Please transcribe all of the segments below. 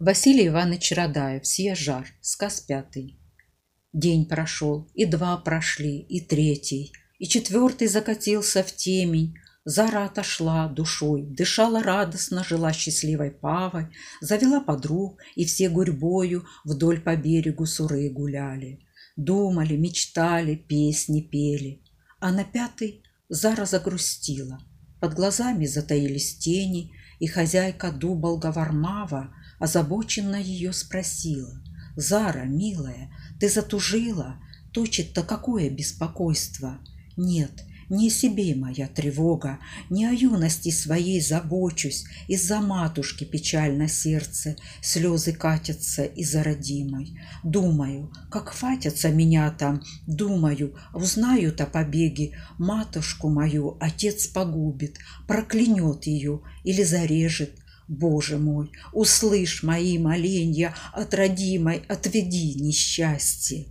Василий Иванович Радаев, «Сия жар», сказ пятый. День прошел, и два прошли, и третий, и четвертый закатился в темень. Зара отошла душой, дышала радостно, жила счастливой павой, завела подруг, и все гурьбою вдоль по берегу суры гуляли. Думали, мечтали, песни пели. А на пятый Зара загрустила. Под глазами затаились тени, и хозяйка Дуболга Вармава озабоченно ее спросила. «Зара, милая, ты затужила? Точит-то какое беспокойство?» «Нет, не о себе моя тревога, не о юности своей забочусь, Из-за матушки печально сердце, слезы катятся из-за родимой. Думаю, как хватятся меня там, думаю, узнают о побеге, Матушку мою отец погубит, проклянет ее или зарежет, Боже мой, услышь мои моленья от родимой, отведи несчастье.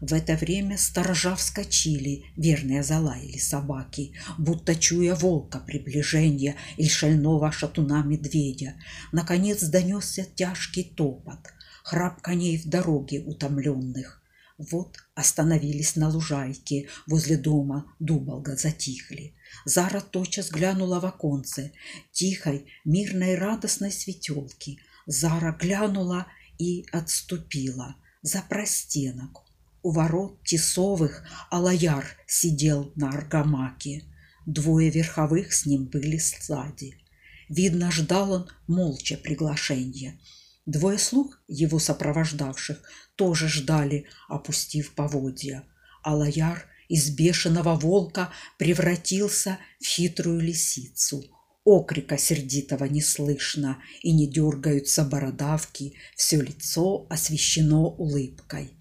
В это время сторожа вскочили, верные залаяли собаки, будто чуя волка приближения или шального шатуна медведя. Наконец донесся тяжкий топот, храп коней в дороге утомленных. Вот остановились на лужайке возле дома, дуболга затихли. Зара тотчас глянула в оконце, тихой, мирной, радостной светелки. Зара глянула и отступила за простенок, у ворот Тесовых Алаяр сидел на аргамаке. Двое верховых с ним были сзади. Видно, ждал он молча приглашения. Двое слуг, его сопровождавших, тоже ждали, опустив поводья. Алаяр из бешеного волка превратился в хитрую лисицу. Окрика сердитого не слышно, и не дергаются бородавки, все лицо освещено улыбкой.